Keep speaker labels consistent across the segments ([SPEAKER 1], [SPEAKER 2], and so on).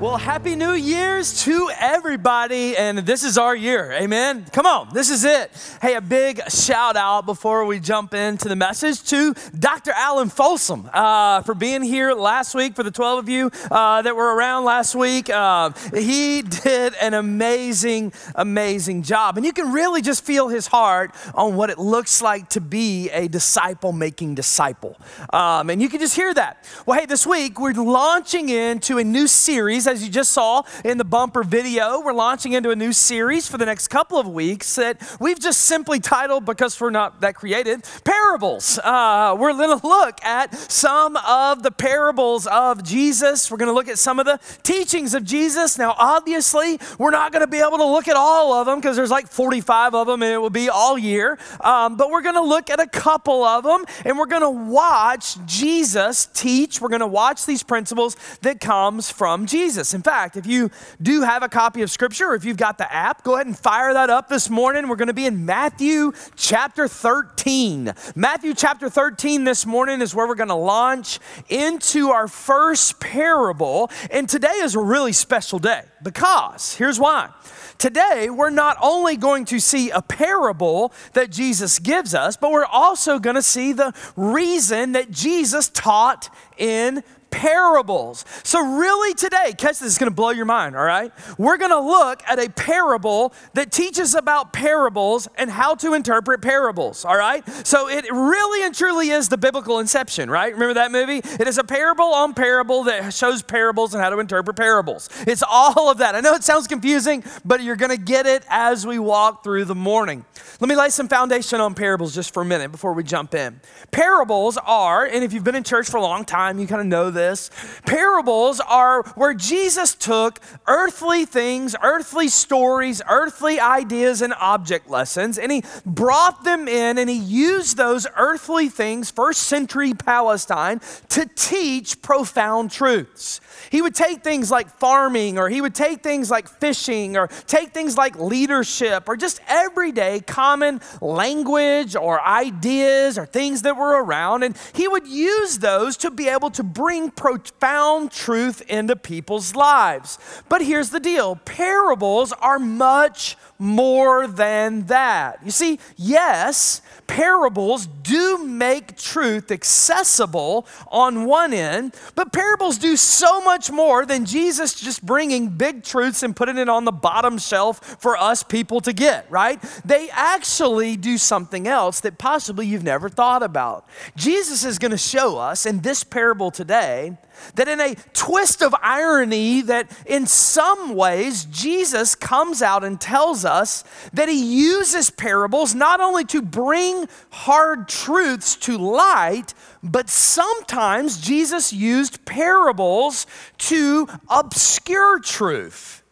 [SPEAKER 1] Well, Happy New Year's to everybody, and this is our year. Amen. Come on, this is it. Hey, a big shout out before we jump into the message to Dr. Alan Folsom uh, for being here last week. For the 12 of you uh, that were around last week, uh, he did an amazing, amazing job. And you can really just feel his heart on what it looks like to be a disciple making disciple. Um, and you can just hear that. Well, hey, this week we're launching into a new series as you just saw in the bumper video, we're launching into a new series for the next couple of weeks that we've just simply titled, because we're not that creative, Parables. Uh, we're going to look at some of the parables of Jesus. We're going to look at some of the teachings of Jesus. Now, obviously, we're not going to be able to look at all of them because there's like 45 of them and it will be all year. Um, but we're going to look at a couple of them and we're going to watch Jesus teach. We're going to watch these principles that comes from Jesus. Jesus. In fact, if you do have a copy of Scripture or if you've got the app, go ahead and fire that up this morning. We're going to be in Matthew chapter 13. Matthew chapter 13 this morning is where we're going to launch into our first parable. And today is a really special day because here's why. Today, we're not only going to see a parable that Jesus gives us, but we're also going to see the reason that Jesus taught in parables. So, really, today, catch this, is going to blow your mind, all right? We're going to look at a parable that teaches about parables and how to interpret parables, all right? So, it really and truly is the biblical inception, right? Remember that movie? It is a parable on parable that shows parables and how to interpret parables. It's all of that. I know it sounds confusing, but you're going to get it as we walk through the morning. Let me lay some foundation on parables just for a minute before we jump in. Parables are, and if you've been in church for a long time, you kind of know this this. Parables are where Jesus took earthly things, earthly stories, earthly ideas, and object lessons, and he brought them in and he used those earthly things, first century Palestine, to teach profound truths. He would take things like farming, or he would take things like fishing, or take things like leadership, or just everyday common language or ideas or things that were around, and he would use those to be able to bring profound truth into people's lives. But here's the deal parables are much more than that. You see, yes, parables do make truth accessible on one end, but parables do so much more than Jesus just bringing big truths and putting it on the bottom shelf for us people to get, right? They actually do something else that possibly you've never thought about. Jesus is going to show us in this parable today that in a twist of irony, that in some ways Jesus comes out and tells us that he uses parables not only to bring hard truths to light, but sometimes Jesus used parables to obscure truth,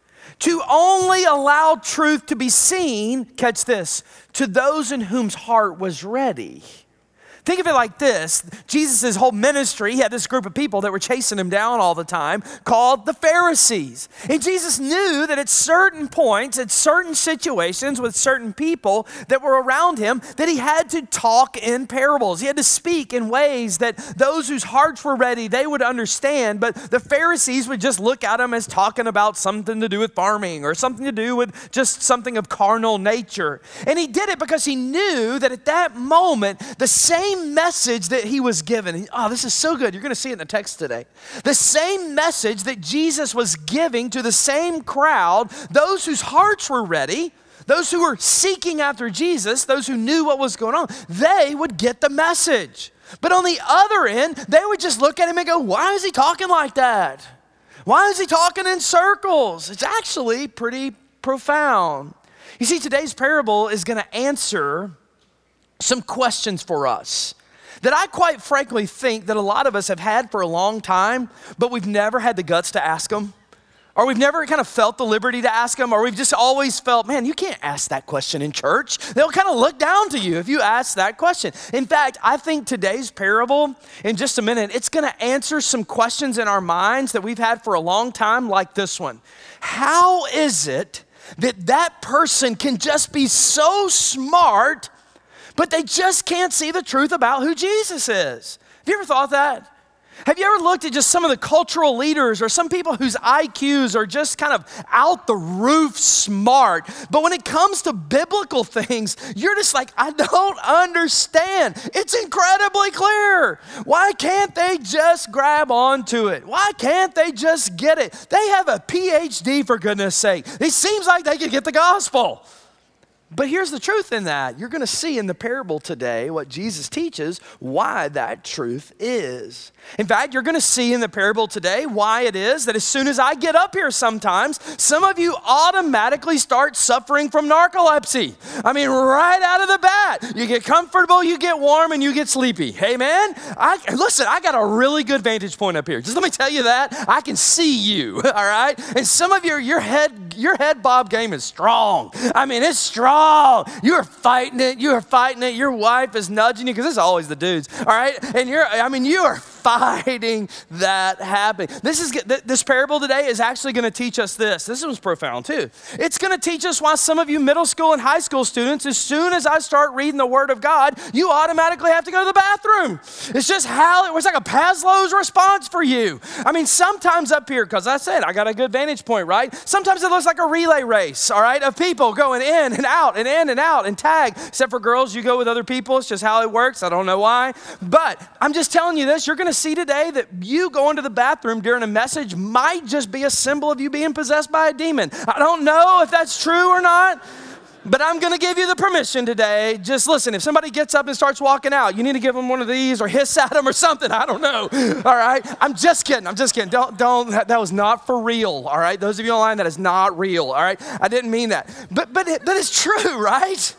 [SPEAKER 1] to only allow truth to be seen, catch this, to those in whom's heart was ready. Think of it like this Jesus' whole ministry, he had this group of people that were chasing him down all the time called the Pharisees. And Jesus knew that at certain points, at certain situations with certain people that were around him, that he had to talk in parables. He had to speak in ways that those whose hearts were ready, they would understand. But the Pharisees would just look at him as talking about something to do with farming or something to do with just something of carnal nature. And he did it because he knew that at that moment, the same same message that he was given. Oh, this is so good. You're going to see it in the text today. The same message that Jesus was giving to the same crowd, those whose hearts were ready, those who were seeking after Jesus, those who knew what was going on, they would get the message. But on the other end, they would just look at him and go, Why is he talking like that? Why is he talking in circles? It's actually pretty profound. You see, today's parable is going to answer some questions for us that I quite frankly think that a lot of us have had for a long time, but we've never had the guts to ask them or we've never kind of felt the liberty to ask them, or we've just always felt, man, you can't ask that question in church. They'll kind of look down to you if you ask that question. In fact, I think today's parable, in just a minute, it's going to answer some questions in our minds that we've had for a long time, like this one How is it that that person can just be so smart, but they just can't see the truth about who Jesus is? Have you ever thought that? Have you ever looked at just some of the cultural leaders or some people whose IQs are just kind of out the roof smart, but when it comes to biblical things, you're just like, I don't understand. It's incredibly clear. Why can't they just grab onto it? Why can't they just get it? They have a PhD, for goodness sake. It seems like they could get the gospel. But here's the truth in that. You're going to see in the parable today what Jesus teaches why that truth is. In fact, you're going to see in the parable today why it is that as soon as I get up here sometimes, some of you automatically start suffering from narcolepsy. I mean, right out of the bat. You get comfortable, you get warm, and you get sleepy. Hey, man, I, listen, I got a really good vantage point up here. Just let me tell you that. I can see you, all right? And some of your, your head, your head bob game is strong. I mean, it's strong strong. You're fighting it. You're fighting it. Your wife is nudging you because it's always the dudes, all right? And you're, I mean, you are fighting that happening. This is this parable today is actually going to teach us this. This one's profound too. It's going to teach us why some of you middle school and high school students, as soon as I start reading the Word of God, you automatically have to go to the bathroom. It's just how it was like a Pavlov's response for you. I mean, sometimes up here, because I said I got a good vantage point, right? Sometimes it looks like a relay race, all right, of people going in and out and in and out and tag. Except for girls, you go with other people. It's just how it works. I don't know why, but I'm just telling you this. You're going to see today that you going to the bathroom during a message might just be a symbol of you being possessed by a demon. I don't know if that's true or not. But I'm gonna give you the permission today. Just listen, if somebody gets up and starts walking out, you need to give them one of these or hiss at them or something. I don't know. All right? I'm just kidding. I'm just kidding. Don't, don't, that was not for real. All right? Those of you online, that is not real. All right? I didn't mean that. But, but, it, but it's true, right?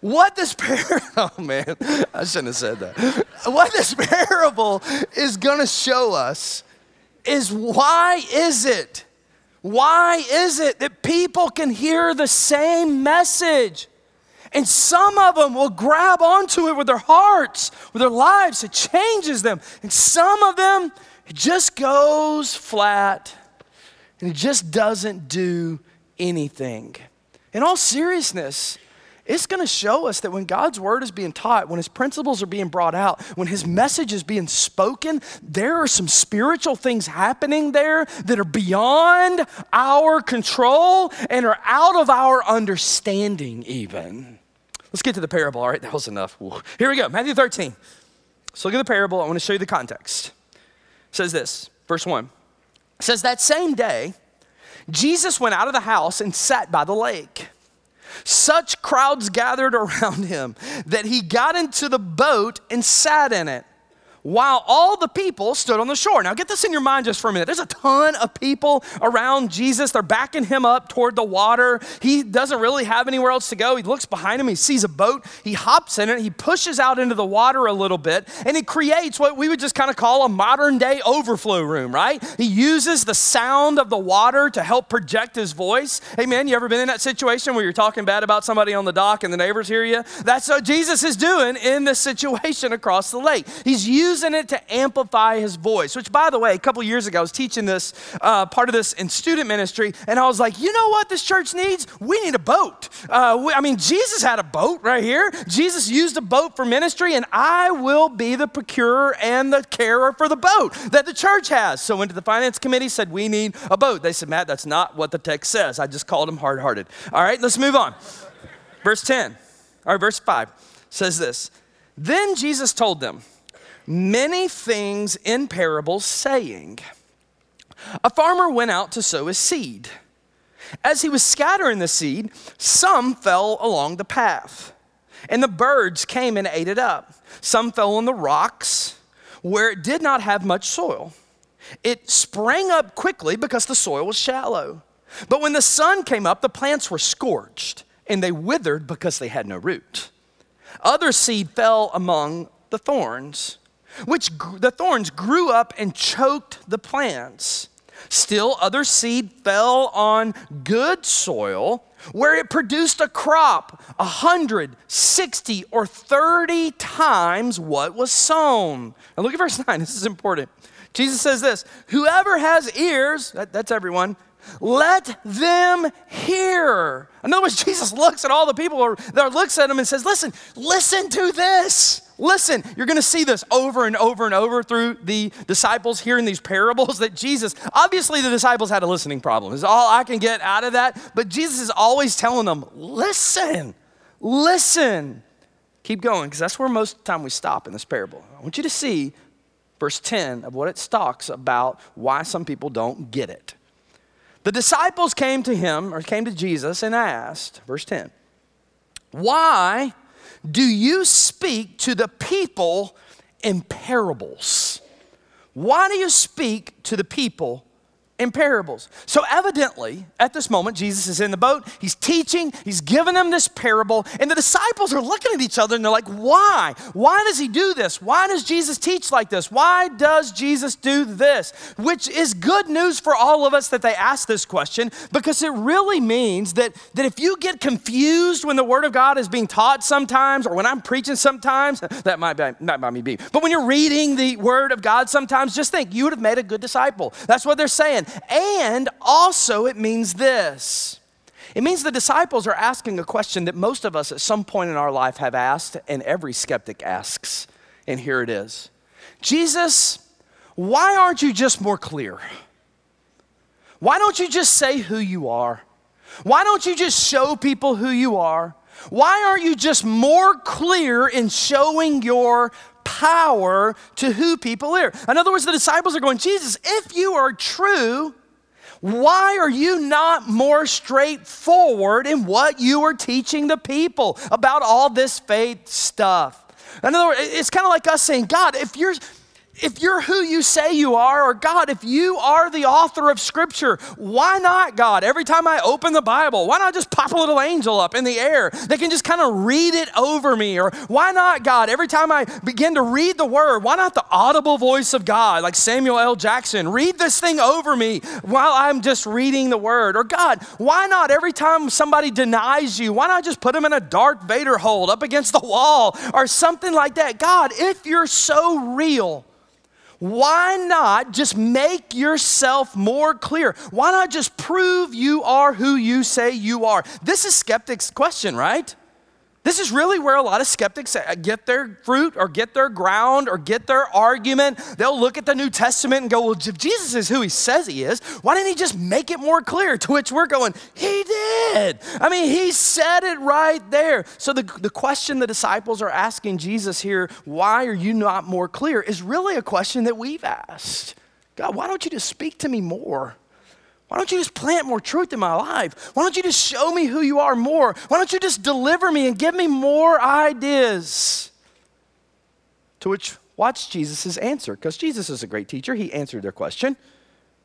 [SPEAKER 1] What this parable, oh man, I shouldn't have said that. What this parable is gonna show us is why is it, why is it that people can hear the same message? And some of them will grab onto it with their hearts, with their lives. It changes them. And some of them, it just goes flat and it just doesn't do anything. In all seriousness, it's going to show us that when God's word is being taught, when his principles are being brought out, when his message is being spoken, there are some spiritual things happening there that are beyond our control and are out of our understanding, even. Let's get to the parable. All right, that was enough. Here we go Matthew 13. So look at the parable. I want to show you the context. It says this, verse 1. It says, That same day, Jesus went out of the house and sat by the lake. Such crowds gathered around him that he got into the boat and sat in it while all the people stood on the shore. Now, get this in your mind just for a minute. There's a ton of people around Jesus. They're backing him up toward the water. He doesn't really have anywhere else to go. He looks behind him. He sees a boat. He hops in it. He pushes out into the water a little bit, and he creates what we would just kind of call a modern day overflow room, right? He uses the sound of the water to help project his voice. Hey, man, you ever been in that situation where you're talking bad about somebody on the dock and the neighbors hear you? That's what Jesus is doing in this situation across the lake. He's using using it to amplify his voice, which, by the way, a couple years ago, I was teaching this uh, part of this in student ministry, and I was like, you know what this church needs? We need a boat. Uh, we, I mean, Jesus had a boat right here. Jesus used a boat for ministry, and I will be the procurer and the carer for the boat that the church has. So, went to the finance committee, said, we need a boat. They said, Matt, that's not what the text says. I just called them hard hearted. All right, let's move on. Verse 10, or verse 5 says this Then Jesus told them, many things in parables, saying, A farmer went out to sow his seed. As he was scattering the seed, some fell along the path, and the birds came and ate it up. Some fell on the rocks where it did not have much soil. It sprang up quickly because the soil was shallow. But when the sun came up, the plants were scorched, and they withered because they had no root. Other seed fell among the thorns which the thorns grew up and choked the plants. Still, other seed fell on good soil where it produced a crop a hundred, sixty, or 30 times what was sown. Now look at verse 9, this is important. Jesus says this Whoever has ears, that, that's everyone, let them hear. In other words, Jesus looks at all the people that looks at them and says, Listen, listen to this. Listen, you're going to see this over and over and over through the disciples hearing these parables that Jesus, obviously, the disciples had a listening problem, is all I can get out of that. But Jesus is always telling them, Listen, listen. Keep going, because that's where most of the time we stop in this parable. I want you to see verse 10 of what it talks about why some people don't get it. The disciples came to him, or came to Jesus, and asked, verse 10, Why do you speak to the people in parables? Why do you speak to the people in parables. So, evidently, at this moment, Jesus is in the boat, he's teaching, he's giving them this parable, and the disciples are looking at each other and they're like, Why? Why does he do this? Why does Jesus teach like this? Why does Jesus do this? Which is good news for all of us that they ask this question because it really means that, that if you get confused when the Word of God is being taught sometimes, or when I'm preaching sometimes, that might be, not by me be, but when you're reading the Word of God sometimes, just think you would have made a good disciple. That's what they're saying. And also, it means this it means the disciples are asking a question that most of us at some point in our life have asked, and every skeptic asks. And here it is Jesus, why aren't you just more clear? Why don't you just say who you are? Why don't you just show people who you are? Why aren't you just more clear in showing your power to who people are. In other words, the disciples are going, Jesus, if you are true, why are you not more straightforward in what you are teaching the people about all this faith stuff? In other words, it's kind of like us saying, God, if you're if you're who you say you are, or God, if you are the author of Scripture, why not, God? Every time I open the Bible, why not just pop a little angel up in the air? They can just kind of read it over me. Or why not, God? Every time I begin to read the Word, why not the audible voice of God, like Samuel L. Jackson? Read this thing over me while I'm just reading the Word. Or God, why not every time somebody denies you, why not just put them in a Darth Vader hold up against the wall or something like that? God, if you're so real, why not just make yourself more clear? Why not just prove you are who you say you are? This is skeptics' question, right? This is really where a lot of skeptics uh, get their fruit or get their ground or get their argument. They'll look at the New Testament and go, Well, if Jesus is who he says he is, why didn't he just make it more clear? To which we're going, He did. I mean, he said it right there. So the, the question the disciples are asking Jesus here, Why are you not more clear, is really a question that we've asked. God, why don't you just speak to me more? Why don't you just plant more truth in my life? Why don't you just show me who you are more? Why don't you just deliver me and give me more ideas? To which, watch Jesus' answer, because Jesus is a great teacher. He answered their question.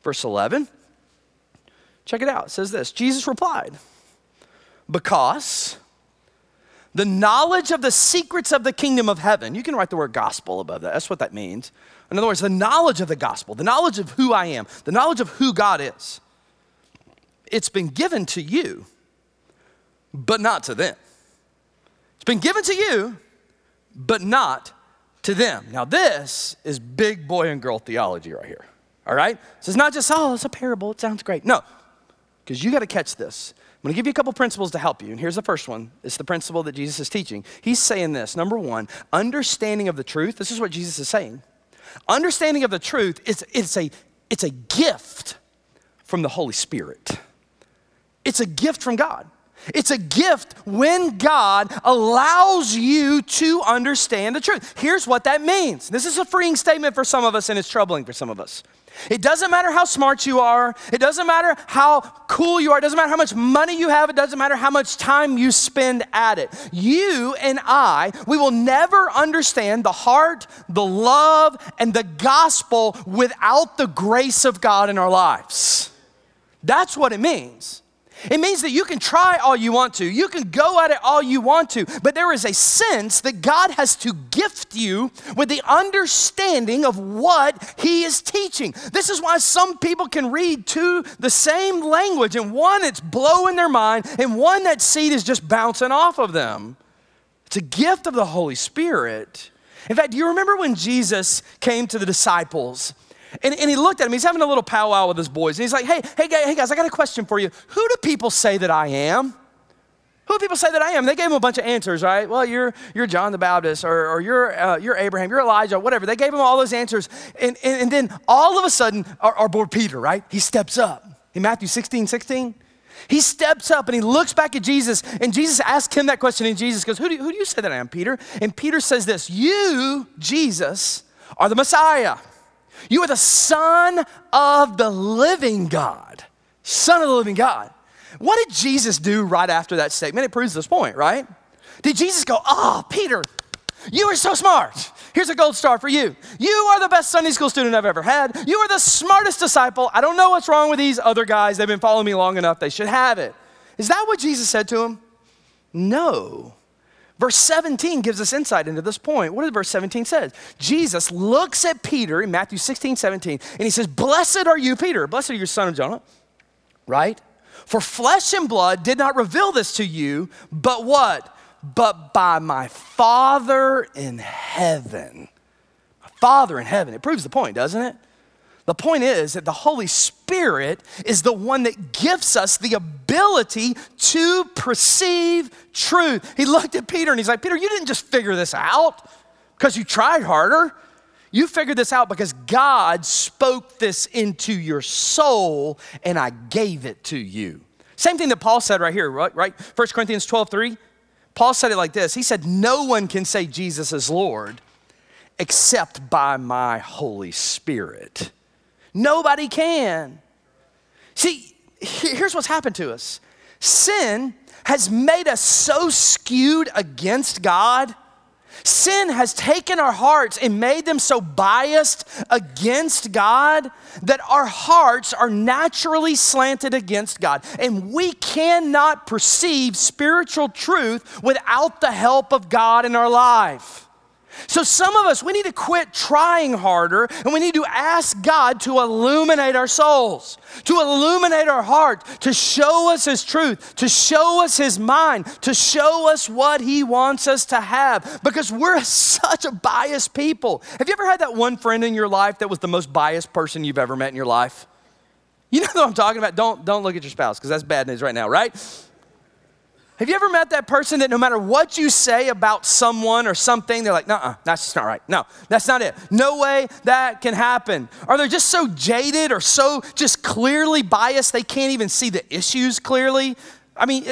[SPEAKER 1] Verse 11. Check it out. It says this Jesus replied, Because the knowledge of the secrets of the kingdom of heaven, you can write the word gospel above that. That's what that means. In other words, the knowledge of the gospel, the knowledge of who I am, the knowledge of who God is it's been given to you, but not to them. It's been given to you, but not to them. Now, this is big boy and girl theology right here. All right? So it's not just, oh, it's a parable, it sounds great. No, because you got to catch this. I'm going to give you a couple principles to help you. And here's the first one it's the principle that Jesus is teaching. He's saying this number one, understanding of the truth. This is what Jesus is saying. Understanding of the truth is it's a, it's a gift from the Holy Spirit. It's a gift from God. It's a gift when God allows you to understand the truth. Here's what that means. This is a freeing statement for some of us, and it's troubling for some of us. It doesn't matter how smart you are, it doesn't matter how cool you are, it doesn't matter how much money you have, it doesn't matter how much time you spend at it. You and I, we will never understand the heart, the love, and the gospel without the grace of God in our lives. That's what it means. It means that you can try all you want to, you can go at it all you want to, but there is a sense that God has to gift you with the understanding of what He is teaching. This is why some people can read to the same language, and one it's blowing their mind, and one that seed is just bouncing off of them. It's a gift of the Holy Spirit. In fact, do you remember when Jesus came to the disciples? And, and he looked at him, he's having a little powwow with his boys, and he's like, hey, hey, guys, hey guys, I got a question for you. Who do people say that I am? Who do people say that I am? They gave him a bunch of answers, right? Well, you're, you're John the Baptist, or, or you're, uh, you're Abraham, you're Elijah, whatever. They gave him all those answers. And, and, and then all of a sudden, our, our boy Peter, right? He steps up in Matthew 16, 16. He steps up and he looks back at Jesus, and Jesus asks him that question, and Jesus goes, Who do, who do you say that I am, Peter? And Peter says this You, Jesus, are the Messiah. You are the Son of the living God. Son of the living God. What did Jesus do right after that statement? It proves this point, right? Did Jesus go, Oh, Peter, you are so smart. Here's a gold star for you. You are the best Sunday school student I've ever had. You are the smartest disciple. I don't know what's wrong with these other guys. They've been following me long enough. They should have it. Is that what Jesus said to him? No. Verse 17 gives us insight into this point. What does verse 17 says? Jesus looks at Peter in Matthew 16, 17, and he says, Blessed are you, Peter. Blessed are you, son of Jonah. Right? For flesh and blood did not reveal this to you, but what? But by my Father in heaven. My Father in heaven. It proves the point, doesn't it? The point is that the Holy Spirit is the one that gives us the ability to perceive truth. He looked at Peter and he's like, Peter, you didn't just figure this out because you tried harder. You figured this out because God spoke this into your soul and I gave it to you. Same thing that Paul said right here, right? right? 1 Corinthians 12, 3. Paul said it like this He said, No one can say Jesus is Lord except by my Holy Spirit. Nobody can. See, here's what's happened to us sin has made us so skewed against God. Sin has taken our hearts and made them so biased against God that our hearts are naturally slanted against God. And we cannot perceive spiritual truth without the help of God in our life. So, some of us, we need to quit trying harder and we need to ask God to illuminate our souls, to illuminate our heart, to show us His truth, to show us His mind, to show us what He wants us to have because we're such a biased people. Have you ever had that one friend in your life that was the most biased person you've ever met in your life? You know what I'm talking about? Don't, don't look at your spouse because that's bad news right now, right? Have you ever met that person that no matter what you say about someone or something, they're like, nah, that's just not right. No, that's not it. No way that can happen. Are they're just so jaded or so just clearly biased, they can't even see the issues clearly. I mean,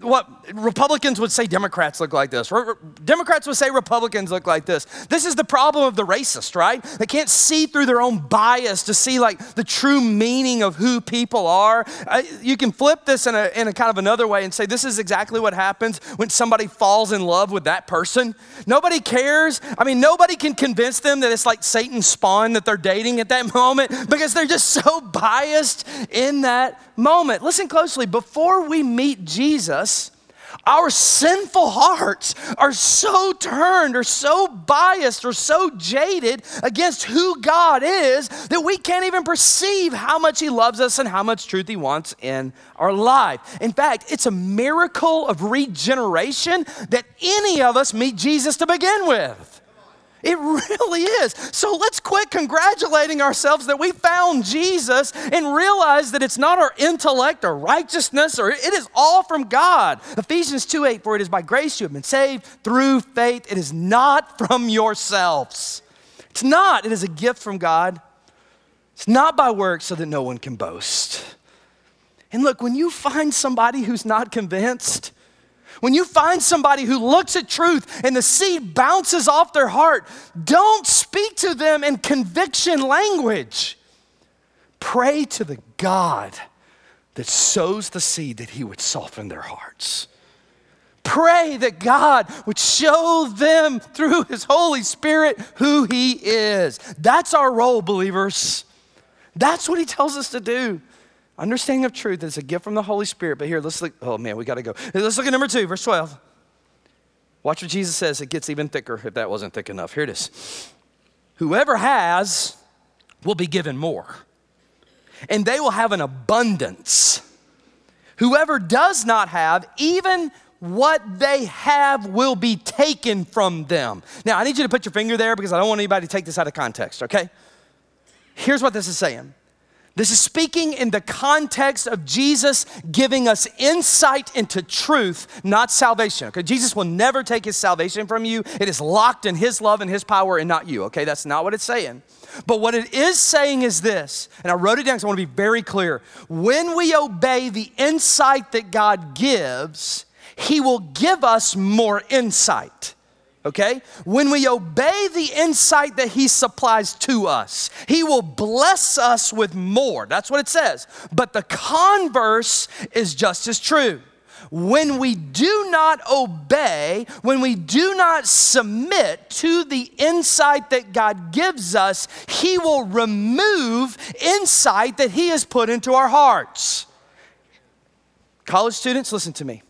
[SPEAKER 1] what Republicans would say Democrats look like this. Democrats would say Republicans look like this. This is the problem of the racist, right? They can't see through their own bias to see like the true meaning of who people are. You can flip this in a, in a kind of another way and say this is exactly what happens when somebody falls in love with that person. Nobody cares. I mean, nobody can convince them that it's like Satan's spawn that they're dating at that moment because they're just so biased in that moment. Listen closely. Before we meet Jesus, our sinful hearts are so turned or so biased or so jaded against who God is that we can't even perceive how much He loves us and how much truth He wants in our life. In fact, it's a miracle of regeneration that any of us meet Jesus to begin with. It really is. So let's quit congratulating ourselves that we found Jesus and realize that it's not our intellect or righteousness or it is all from God. Ephesians 2 8, for it is by grace you have been saved through faith. It is not from yourselves. It's not. It is a gift from God. It's not by works so that no one can boast. And look, when you find somebody who's not convinced, when you find somebody who looks at truth and the seed bounces off their heart, don't speak to them in conviction language. Pray to the God that sows the seed that He would soften their hearts. Pray that God would show them through His Holy Spirit who He is. That's our role, believers. That's what He tells us to do. Understanding of truth is a gift from the Holy Spirit. But here, let's look. Oh man, we got to go. Let's look at number two, verse 12. Watch what Jesus says. It gets even thicker if that wasn't thick enough. Here it is. Whoever has will be given more, and they will have an abundance. Whoever does not have, even what they have will be taken from them. Now, I need you to put your finger there because I don't want anybody to take this out of context, okay? Here's what this is saying this is speaking in the context of Jesus giving us insight into truth, not salvation. Okay, Jesus will never take his salvation from you. It is locked in his love and his power and not you. Okay, that's not what it's saying. But what it is saying is this, and I wrote it down because I want to be very clear. When we obey the insight that God gives, he will give us more insight okay? When we obey the insight that He supplies to us, He will bless us with more. That's what it says. But the converse is just as true. When we do not obey, when we do not submit to the insight that God gives us, He will remove insight that He has put into our hearts. College students, listen to me.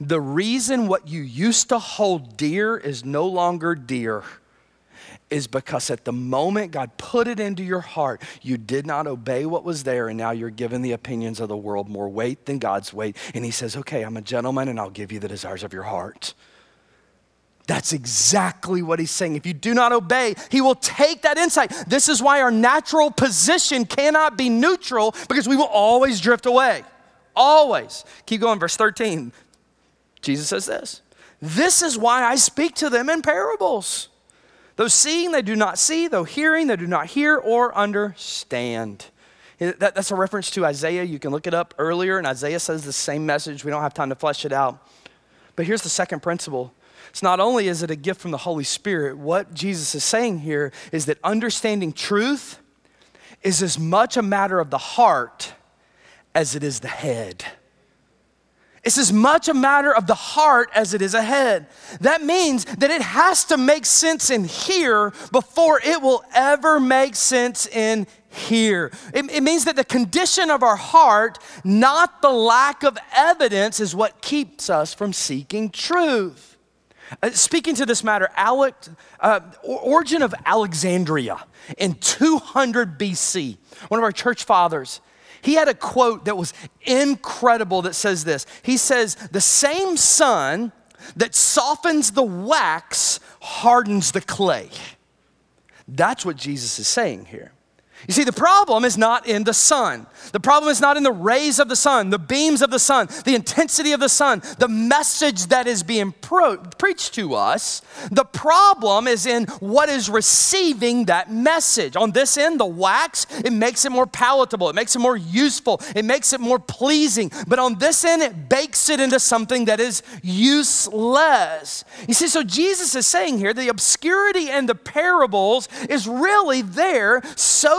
[SPEAKER 1] The reason what you used to hold dear is no longer dear is because at the moment God put it into your heart, you did not obey what was there, and now you're giving the opinions of the world more weight than God's weight. And He says, Okay, I'm a gentleman, and I'll give you the desires of your heart. That's exactly what he's saying. If you do not obey, he will take that insight. This is why our natural position cannot be neutral because we will always drift away. Always. Keep going, verse 13. Jesus says this This is why I speak to them in parables. Though seeing, they do not see, though hearing, they do not hear or understand. That, that's a reference to Isaiah. You can look it up earlier, and Isaiah says the same message. We don't have time to flesh it out. But here's the second principle it's not only is it a gift from the Holy Spirit, what Jesus is saying here is that understanding truth is as much a matter of the heart as it is the head. It's as much a matter of the heart as it is a head. That means that it has to make sense in here before it will ever make sense in here. It, it, means that the condition of our heart, not the lack of evidence, is what keeps us from seeking truth. Uh, speaking to this matter, Alec, uh, Origen of Alexandria in 200 BC, one of our church fathers, he had a quote that was incredible that says this. He says, The same sun that softens the wax hardens the clay. That's what Jesus is saying here. You see, the problem is not in the sun. The problem is not in the rays of the sun, the beams of the sun, the intensity of the sun, the message that is being pro- preached to us. The problem is in what is receiving that message. On this end, the wax, it makes it more palatable, it makes it more useful, it makes it more pleasing. But on this end, it bakes it into something that is useless. You see, so Jesus is saying here the obscurity and the parables is really there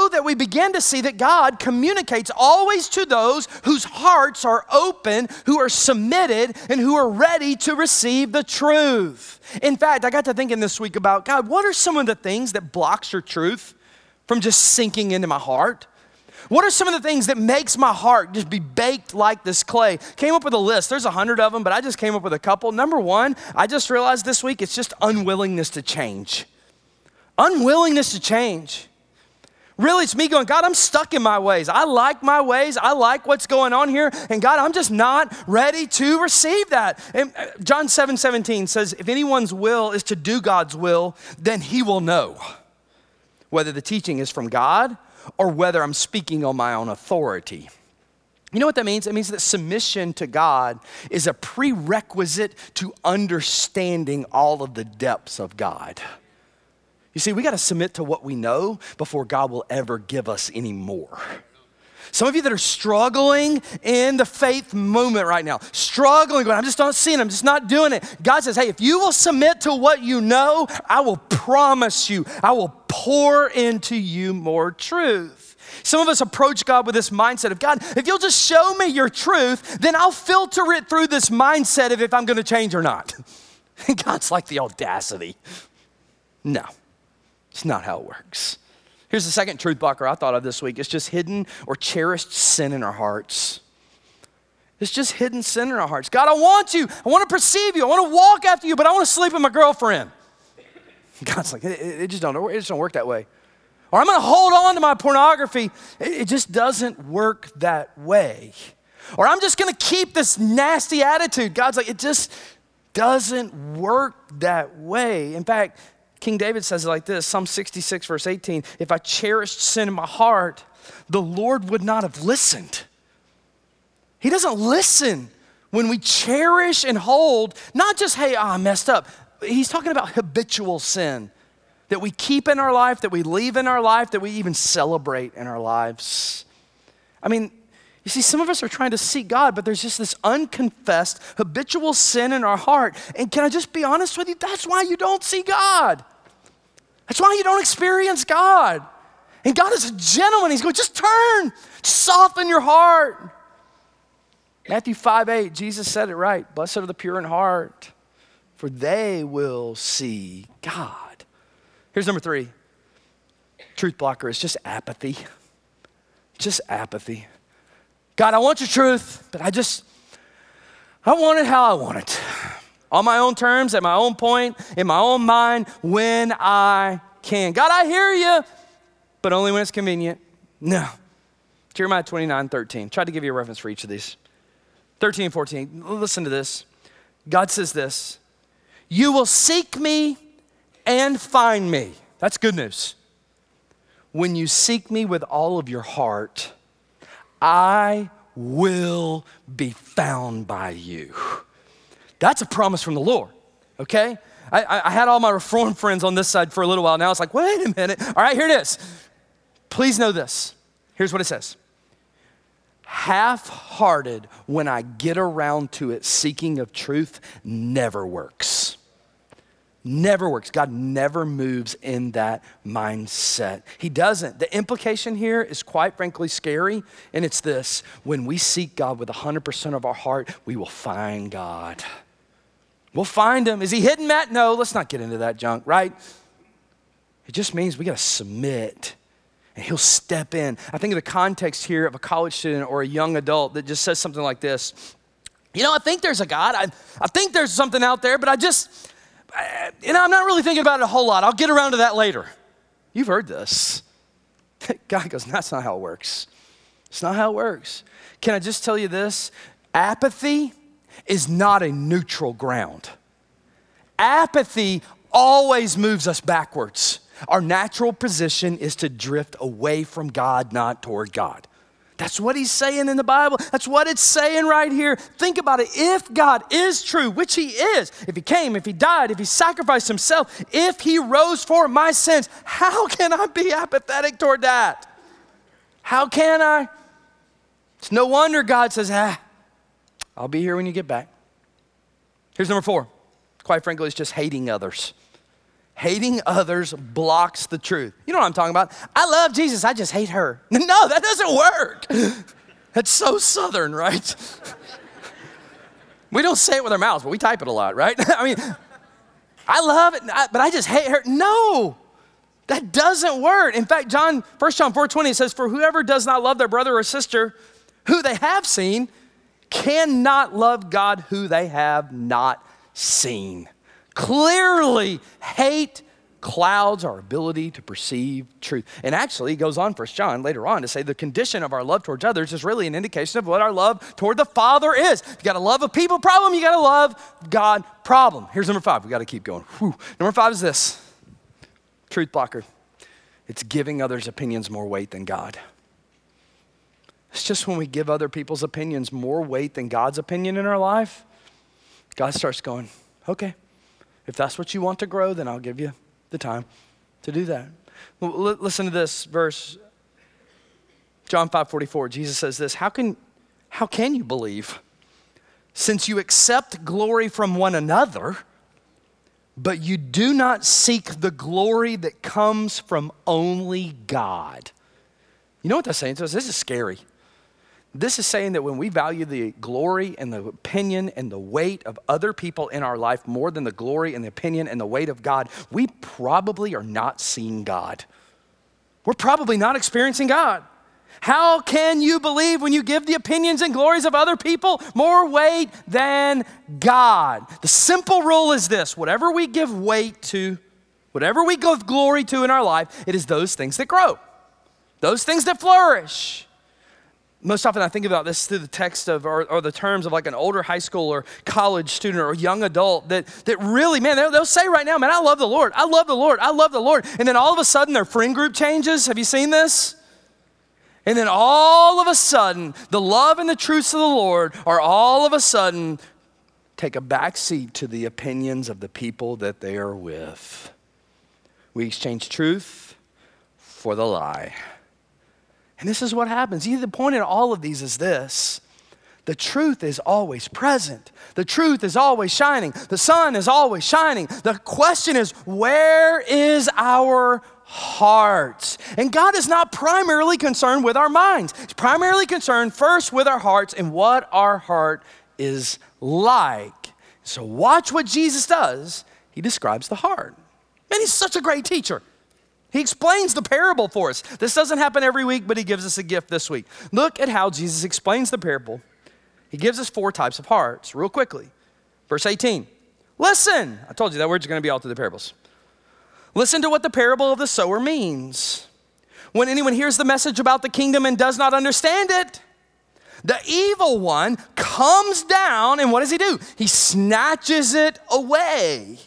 [SPEAKER 1] that we begin to see that God communicates always to those whose hearts are open, who are submitted, and who are ready to receive the truth. In fact, I got to thinking this week about God, what are some of the things that blocks your truth from just sinking into my heart? What are some of the things that makes my heart just be baked like this clay? Came up with a list. There's a hundred of them, but I just came up with a couple. Number one, I just realized this week it's just unwillingness to change. Unwillingness to change. Really, it's me going, God, I'm stuck in my ways. I like my ways. I like what's going on here. And God, I'm just not ready to receive that. And uh, John 7 17 says, If anyone's will is to do God's will, then he will know whether the teaching is from God or whether I'm speaking on my own authority. You know what that means? It means that submission to God is a prerequisite to understanding all of the depths of God. You see, we got to submit to what we know before God will ever give us any more. Some of you that are struggling in the faith moment right now, struggling, going, I'm just not seeing, I'm just not doing it. God says, hey, if you will submit to what you know, I will promise you, I will pour into you more truth. Some of us approach God with this mindset of God, if you'll just show me your truth, then I'll filter it through this mindset of if I'm going to change or not. And God's like the audacity. No. It's not how it works. Here's the second truth blocker I thought of this week it's just hidden or cherished sin in our hearts. It's just hidden sin in our hearts. God, I want you. I want to perceive you. I want to walk after you, but I want to sleep with my girlfriend. God's like, it, it just don't, it just don't work that way. Or I'm going to hold on to my pornography. It, it just doesn't work that way. Or I'm just going to keep this nasty attitude. God's like, it just doesn't work that way. In fact, King David says it like this Psalm 66, verse 18 If I cherished sin in my heart, the Lord would not have listened. He doesn't listen when we cherish and hold, not just, hey, oh, I messed up. He's talking about habitual sin that we keep in our life, that we leave in our life, that we even celebrate in our lives. I mean, you see, some of us are trying to see God, but there's just this unconfessed, habitual sin in our heart. And can I just be honest with you? That's why you don't see God. That's why you don't experience God. And God is a gentleman. He's going, just turn, just soften your heart. Matthew 5 8, Jesus said it right. Blessed are the pure in heart, for they will see God. Here's number three truth blocker is just apathy. Just apathy. God, I want your truth, but I just, I want it how I want it. On my own terms, at my own point, in my own mind, when I can. God, I hear you, but only when it's convenient. No. Jeremiah 29 13. Try to give you a reference for each of these. 13 and 14. Listen to this. God says this You will seek me and find me. That's good news. When you seek me with all of your heart, I will be found by you. That's a promise from the Lord, okay? I, I, had all my reform friends on this side for a little while. Now it's like, wait a minute. All right, here it is. Please know this. Here's what it says half hearted when I get around to it, seeking of truth, never works. Never works. God never moves in that mindset. He doesn't. The implication here is quite frankly scary, and it's this when we seek God with 100% of our heart, we will find God. We'll find Him. Is He hidden, Matt? No, let's not get into that junk, right? It just means we got to submit and he'll step in. I think of the context here of a college student or a young adult that just says something like this You know, I think there's a God. I, I think there's something out there, but I just, Uh, you know, I'm not really thinking about it a whole lot. I'll get around to that later. You've heard this. God goes, That's not how it works. It's not how it works. Can I just tell you this? Apathy is not a neutral ground. Apathy always moves us backwards. Our natural position is to drift away from God, not toward God. That's what he's saying in the Bible. That's what it's saying right here. Think about it. If God is true, which he is, if he came, if he died, if he sacrificed himself, if he rose for my sins, how can I be apathetic toward that? How can I? It's no wonder God says, ah, I'll be here when you get back. Here's number four. Quite frankly, it's just hating others. Hating others blocks the truth. You know what I'm talking about? I love Jesus, I just hate her. No, that doesn't work. That's so southern, right? we don't say it with our mouths, but we type it a lot, right? I mean, I love it, but I just hate her. No, that doesn't work. In fact, John, 1 John 4:20 says, For whoever does not love their brother or sister who they have seen cannot love God who they have not seen clearly hate clouds our ability to perceive truth. And actually, he goes on, First John, later on, to say the condition of our love towards others is really an indication of what our love toward the Father is. You got a love of people problem, you got to love God problem. Here's number five. We got to keep going. Whew. Number five is this truth blocker. It's giving others' opinions more weight than God. It's just when we give other people's opinions more weight than God's opinion in our life, God starts going, okay, if that's what you want to grow, then I'll give you the time to do that. Listen to this verse. John 5 44, Jesus says this How can, how can you believe? Since you accept glory from one another, but you do not seek the glory that comes from only God. You know what that's saying to us? This is scary. This is saying that when we value the glory and the opinion and the weight of other people in our life more than the glory and the opinion and the weight of God, we probably are not seeing God. we're probably not experiencing God. How can you believe when you give the opinions and glories of other people more weight than God? The simple rule is this whatever we give weight to, whatever we give glory to in our life, it is those things that grow, those things that flourish. Most often, I think about this through the text of, or, or, the terms of like an older high school or college student or young adult that, that really, man, they'll, they'll say right now, man, I love the Lord. I love the Lord. I love the Lord. And then all of a sudden, their friend group changes. Have you seen this? And then all of a sudden, the love and the truths of the Lord are all of a sudden take a back seat to the opinions of the people that they are with. We exchange truth for the lie. And this is what happens. The point in all of these is this the truth is always present. The truth is always shining. The sun is always shining. The question is, where is our heart? And God is not primarily concerned with our minds. He's primarily concerned first with our hearts and what our heart is like. So watch what Jesus does. He describes the heart. And he's such a great teacher. He explains the parable for us. This doesn't happen every week, but he gives us a gift this week. Look at how Jesus explains the parable. He gives us four types of hearts, real quickly. Verse 18 Listen. I told you that word's to be all through the parables. Listen to what the parable of the sower means. When anyone hears the message about the kingdom and does not understand it, the evil one comes down and what does he do? He snatches it away.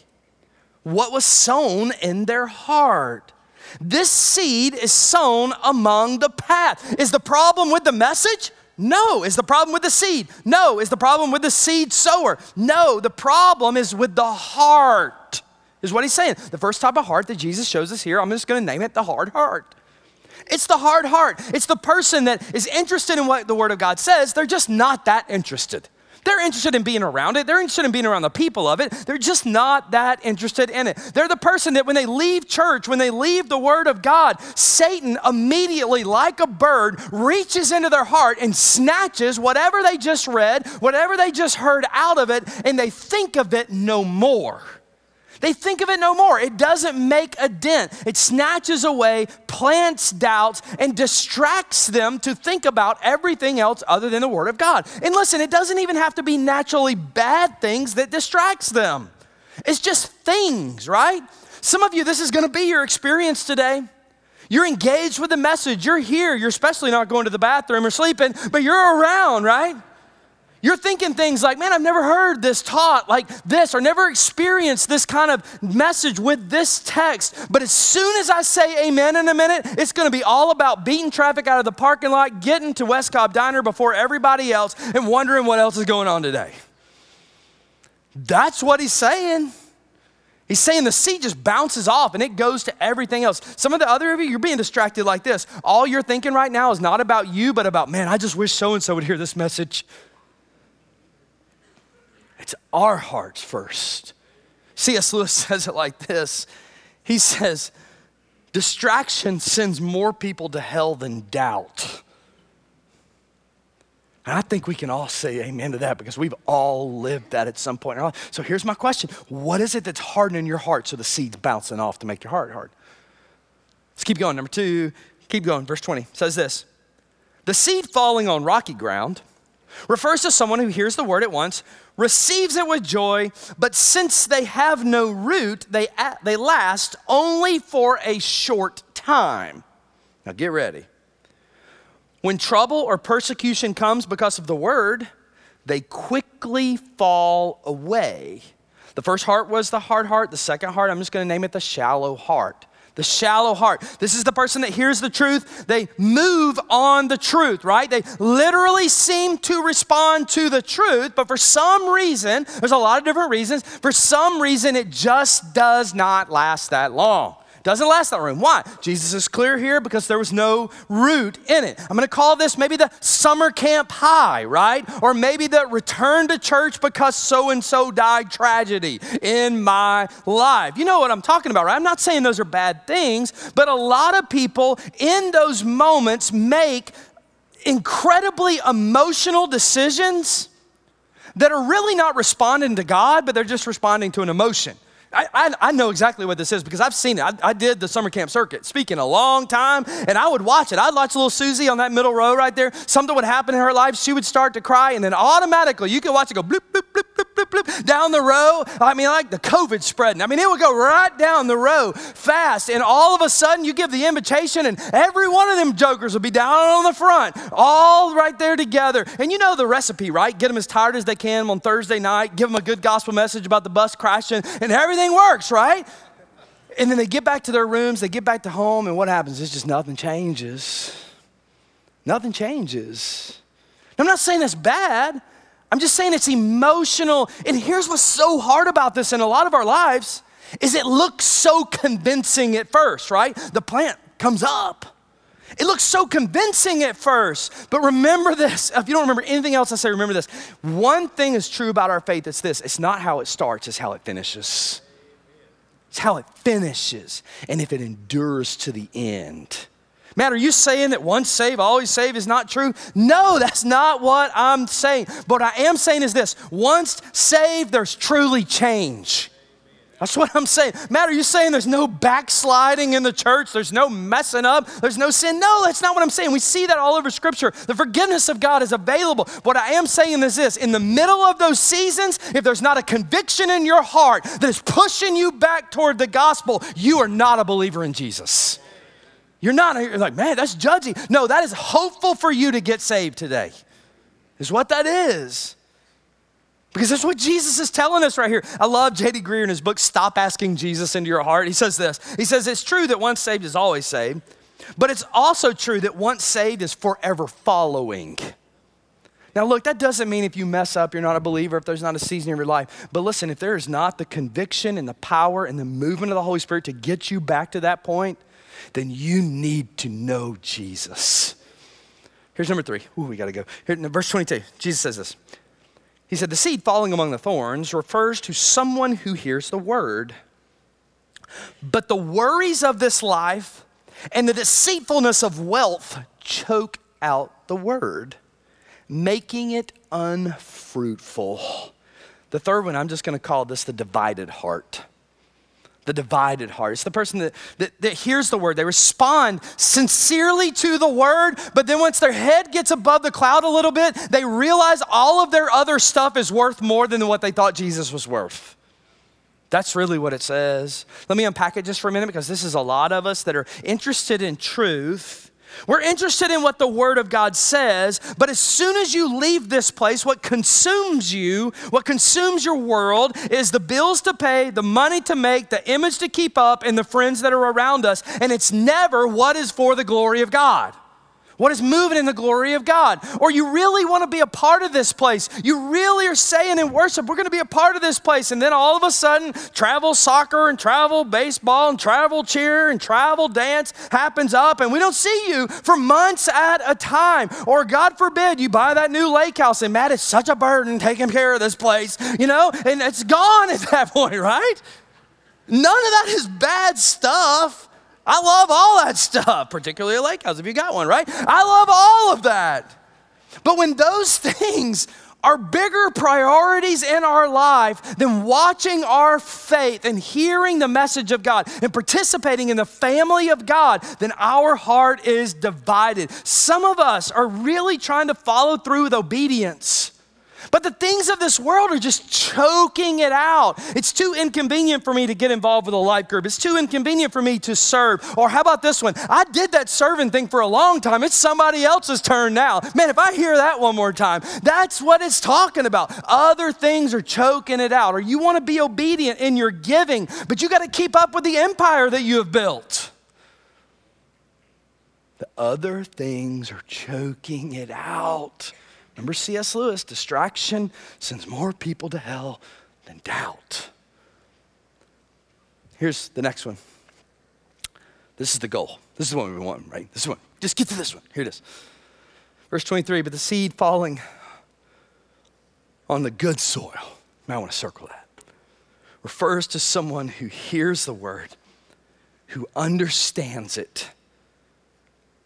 [SPEAKER 1] What was sown in their heart. This seed is sown among the path. Is the problem with the message? No. Is the problem with the seed? No. Is the problem with the seed sower? No. The problem is with the heart, is what he's saying. The first type of heart that Jesus shows us here, I'm just going to name it the hard heart. It's the hard heart. It's the person that is interested in what the Word of God says, they're just not that interested. They're interested in being around it. They're interested in being around the people of it. They're just not that interested in it. They're the person that when they leave church, when they leave the Word of God, Satan immediately, like a bird, reaches into their heart and snatches whatever they just read, whatever they just heard out of it, and they think of it no more. They think of it no more. It doesn't make a dent. It snatches away, plants doubts, and distracts them to think about everything else other than the Word of God. And listen, it doesn't even have to be naturally bad things that distracts them. It's just things, right? Some of you, this is going to be your experience today. You're engaged with the message. You're here. You're especially not going to the bathroom or sleeping, but you're around, right? You're thinking things like, man, I've never heard this taught like this or never experienced this kind of message with this text. But as soon as I say amen in a minute, it's going to be all about beating traffic out of the parking lot, getting to West Cobb Diner before everybody else, and wondering what else is going on today. That's what he's saying. He's saying the seed just bounces off and it goes to everything else. Some of the other of you, you're being distracted like this. All you're thinking right now is not about you, but about, man, I just wish so and so would hear this message. Our hearts first. C.S. Lewis says it like this He says, Distraction sends more people to hell than doubt. And I think we can all say amen to that because we've all lived that at some point. So here's my question What is it that's hardening your heart so the seed's bouncing off to make your heart hard? Let's keep going. Number two, keep going. Verse 20 says this The seed falling on rocky ground refers to someone who hears the word at once, receives it with joy, but since they have no root, they, they last only for a short time. Now get ready. When trouble or persecution comes because of the word, they quickly fall away. The first heart was the hard heart. The second heart, I'm just going to name it the shallow heart the shallow heart. This is the person that hears the truth. They move on the truth, right? They literally seem to respond to the truth, but for some reason, there's a lot of different reasons, for some reason, it just does not last that long. Doesn't last that room. Why? Jesus is clear here because there was no root in it. I'm going to call this maybe the summer camp high, right? Or maybe the return to church because so and so died tragedy in my life. You know what I'm talking about, right? I'm not saying those are bad things, but a lot of people in those moments make incredibly emotional decisions that are really not responding to God, but they're just responding to an emotion. I, I, I, know exactly what this is because I've seen it. I, I, did the summer camp circuit, speaking a long time, and I would watch it. I'd watch little Susie on that middle row right there. Something would happen in her life. She would start to cry, and then automatically you could watch it go bloop, bloop, bloop, bloop, bloop, bloop, down the row. I mean, like the COVID spreading. I mean, it would go right down the row fast, and all of a sudden you give the invitation, and every one of them jokers would be down on the front, all right there together. And you know the recipe, right? Get them as tired as they can on Thursday night, give them a good gospel message about the bus crashing, and everything everything works, right? And then they get back to their rooms, they get back to home, and what happens? It's just nothing changes. Nothing changes. I'm not saying that's bad. I'm just saying it's emotional. And here's what's so hard about this in a lot of our lives is it looks so convincing at first, right? The plant comes up. It looks so convincing at first. But remember this. If you don't remember anything else I say, remember this. One thing is true about our faith, it's this. It's not how it starts, it's how it finishes. It's how it finishes and if it endures to the end. Man, are you saying that once saved, always saved is not true? No, that's not what I'm saying. But I am saying is this once saved, there's truly change. That's what I'm saying. Matt, are you saying there's no backsliding in the church? There's no messing up? There's no sin? No, that's not what I'm saying. We see that all over Scripture. The forgiveness of God is available. What I am saying is this in the middle of those seasons, if there's not a conviction in your heart that is pushing you back toward the gospel, you are not a believer in Jesus. You're not, you're like, man, that's judgy. No, that is hopeful for you to get saved today, is what that is. Because that's what Jesus is telling us right here. I love J.D. Greear in his book, Stop Asking Jesus into Your Heart. He says this He says, It's true that once saved is always saved, but it's also true that once saved is forever following. Now, look, that doesn't mean if you mess up, you're not a believer, if there's not a season in your life. But listen, if there is not the conviction and the power and the movement of the Holy Spirit to get you back to that point, then you need to know Jesus. Here's number three. Ooh, we got to go. Here, verse 22, Jesus says this he said, The seed falling among the thorns refers to someone who hears the word. But the worries of this life and the deceitfulness of wealth choke out the word, making it unfruitful. The third one, I'm just going to call this the divided heart the divided heart. It's the person that, that, that, hears the word. They respond sincerely to the word, but then once their head gets above the cloud a little bit, they realize all of their other stuff is worth more than what they thought Jesus was worth. That's really what it says. Let me unpack it just for a minute because this is a lot of us that are interested in truth we're interested in what the Word of God says, but as soon as you leave this place, what consumes you, what consumes your world, is the bills to pay, the money to make, the image to keep up, and the friends that are around us. And it's never what is for the glory of God. What is moving in the glory of God? Or you really want to be a part of this place. You really are saying in worship, we're going to be a part of this place. And then all of a sudden, travel soccer and travel baseball and travel cheer and travel dance happens up, and we don't see you for months at a time. Or God forbid, you buy that new lake house, and Matt, it's such a burden taking care of this place, you know, and it's gone at that point, right? None of that is bad stuff. I love all that stuff, particularly a lake house if you got one, right? I love all of that. But when those things are bigger priorities in our life than watching our faith and hearing the message of God and participating in the family of God, then our heart is divided. Some of us are really trying to follow through with obedience but the things of this world are just choking it out. It's too inconvenient for me to get involved with a life group. It's too inconvenient for me to serve. Or how about this one? I did that serving thing for a long time. It's somebody else's turn now. Man, if I hear that one more time, that's what it's talking about. Other things are choking it out. Or you want to be obedient in your giving, but you got to keep up with the empire that you have built. The other things are choking it out. Remember C.S. Lewis distraction sends more people to hell than doubt. Here's the next one. This is the goal. This is what we want, right? This is one. Just get to this one. Here it is. Verse 23 But the seed falling on the good soil, now I want to circle that, refers to someone who hears the word, who understands it,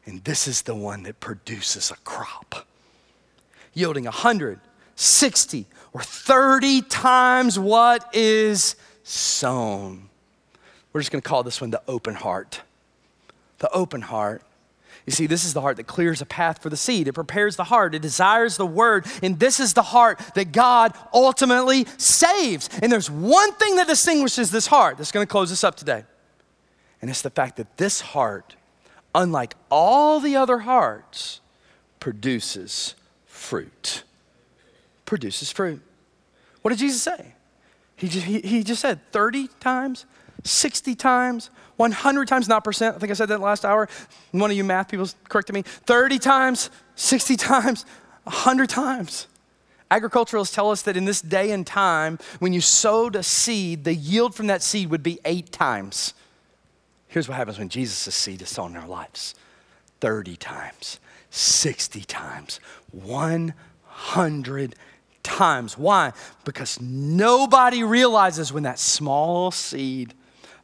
[SPEAKER 1] and this is the one that produces a crop yielding 100, 60, or 30 times what is sown. We're just going to call this one the open heart. The open heart. You see, this is the heart that clears a path for the seed. It prepares the heart. It desires the word. And this is the heart that God ultimately saves. And there's one thing that distinguishes this heart that's going to close us up today. And it's the fact that this heart, unlike all the other hearts, produces fruit. Produces fruit. What did Jesus say? He just, he, he just said 30 times, 60 times, 100 times, not percent. I think I said that last hour. One of you math people corrected me. 30 times, 60 times, 100 times. Agriculturalists tell us that in this day and time, when you sowed a seed, the yield from that seed would be eight times. Here's what happens when Jesus' seed is sown in our lives 30 times, 60 times, 100 times. Why? Because nobody realizes when that small seed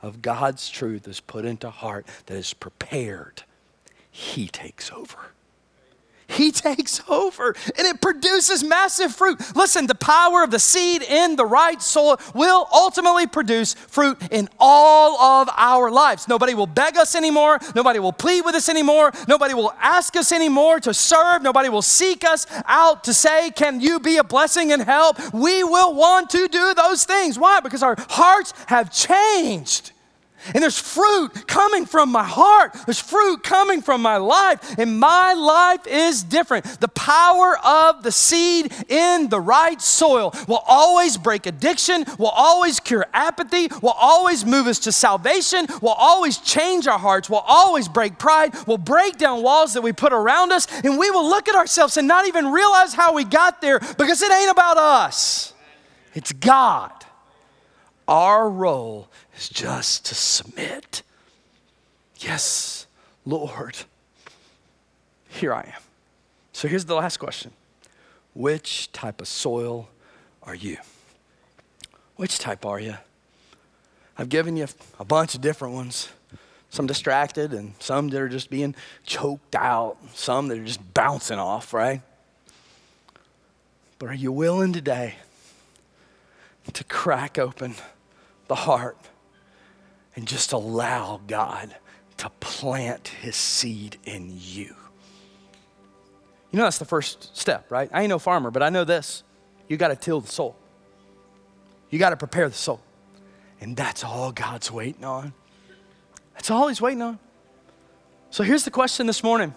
[SPEAKER 1] of God's truth is put into heart that is prepared, He takes over. He takes over and it produces massive fruit. Listen, the power of the seed in the right soil will ultimately produce fruit in all of our lives. Nobody will beg us anymore. Nobody will plead with us anymore. Nobody will ask us anymore to serve. Nobody will seek us out to say, Can you be a blessing and help? We will want to do those things. Why? Because our hearts have changed. And there's fruit coming from my heart. There's fruit coming from my life. And my life is different. The power of the seed in the right soil will always break addiction, will always cure apathy, will always move us to salvation, will always change our hearts, will always break pride, will break down walls that we put around us. And we will look at ourselves and not even realize how we got there because it ain't about us, it's God. Our role is just to submit. Yes, Lord, here I am. So here's the last question Which type of soil are you? Which type are you? I've given you a bunch of different ones. Some distracted, and some that are just being choked out, some that are just bouncing off, right? But are you willing today to crack open the heart and just allow God to plant his seed in you. You know, that's the first step, right? I ain't no farmer, but I know this. You got to till the soul, you got to prepare the soul. And that's all God's waiting on. That's all he's waiting on. So here's the question this morning.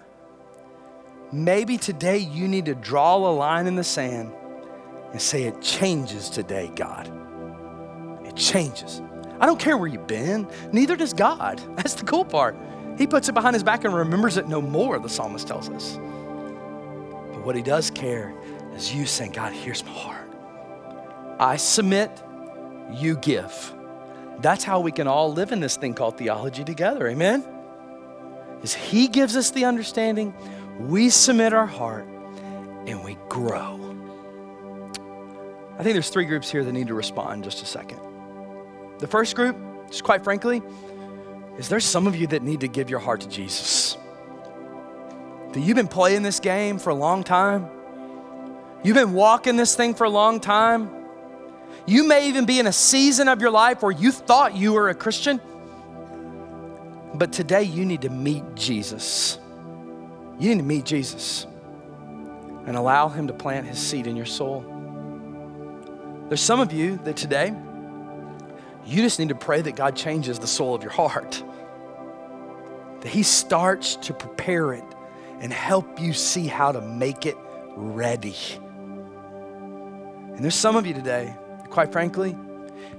[SPEAKER 1] Maybe today you need to draw a line in the sand and say, It changes today, God. It changes. I don't care where you've been, neither does God. That's the cool part. He puts it behind his back and remembers it no more, the psalmist tells us. But what he does care is you saying, God, here's my heart. I submit, you give. That's how we can all live in this thing called theology together. Amen? Is he gives us the understanding, we submit our heart, and we grow. I think there's three groups here that need to respond in just a second. The first group, just quite frankly, is there some of you that need to give your heart to Jesus? That you've been playing this game for a long time. You've been walking this thing for a long time. You may even be in a season of your life where you thought you were a Christian, but today you need to meet Jesus. You need to meet Jesus and allow Him to plant His seed in your soul. There's some of you that today, you just need to pray that God changes the soul of your heart, that He starts to prepare it and help you see how to make it ready. And there's some of you today, quite frankly,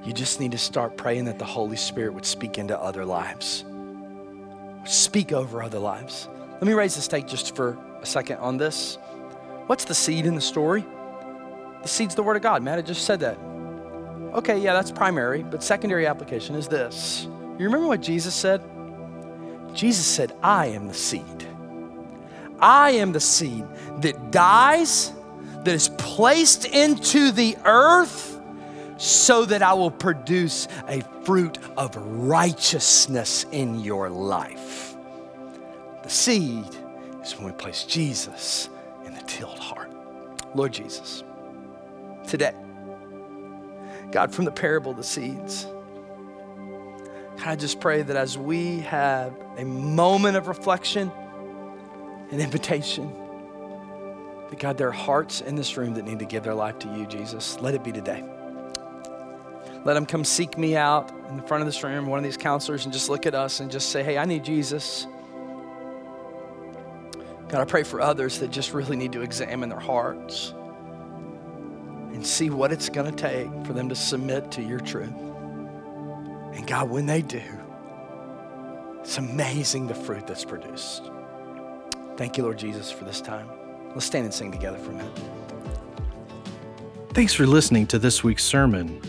[SPEAKER 1] you just need to start praying that the Holy Spirit would speak into other lives, speak over other lives. Let me raise the stake just for a second on this. What's the seed in the story? The seed's the Word of God. Matt had just said that. Okay, yeah, that's primary, but secondary application is this. You remember what Jesus said? Jesus said, I am the seed. I am the seed that dies, that is placed into the earth, so that I will produce a fruit of righteousness in your life. The seed is when we place Jesus in the tilled heart. Lord Jesus, today, God, from the parable of the seeds, God, I just pray that as we have a moment of reflection, an invitation, that God, there are hearts in this room that need to give their life to you, Jesus. Let it be today. Let them come seek me out in the front of this room, one of these counselors, and just look at us and just say, hey, I need Jesus. God, I pray for others that just really need to examine their hearts and see what it's going to take for them to submit to your truth. And God, when they do, it's amazing the fruit that's produced. Thank you, Lord Jesus, for this time. Let's stand and sing together for a minute.
[SPEAKER 2] Thanks for listening to this week's sermon.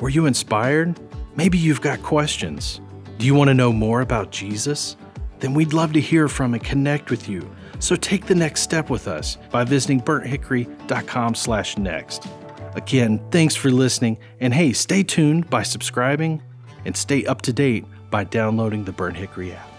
[SPEAKER 2] Were you inspired? Maybe you've got questions. Do you want to know more about Jesus? Then we'd love to hear from and connect with you. So take the next step with us by visiting burnthickory.com/next. Again, thanks for listening, and hey, stay tuned by subscribing and stay up to date by downloading the Burnt Hickory app.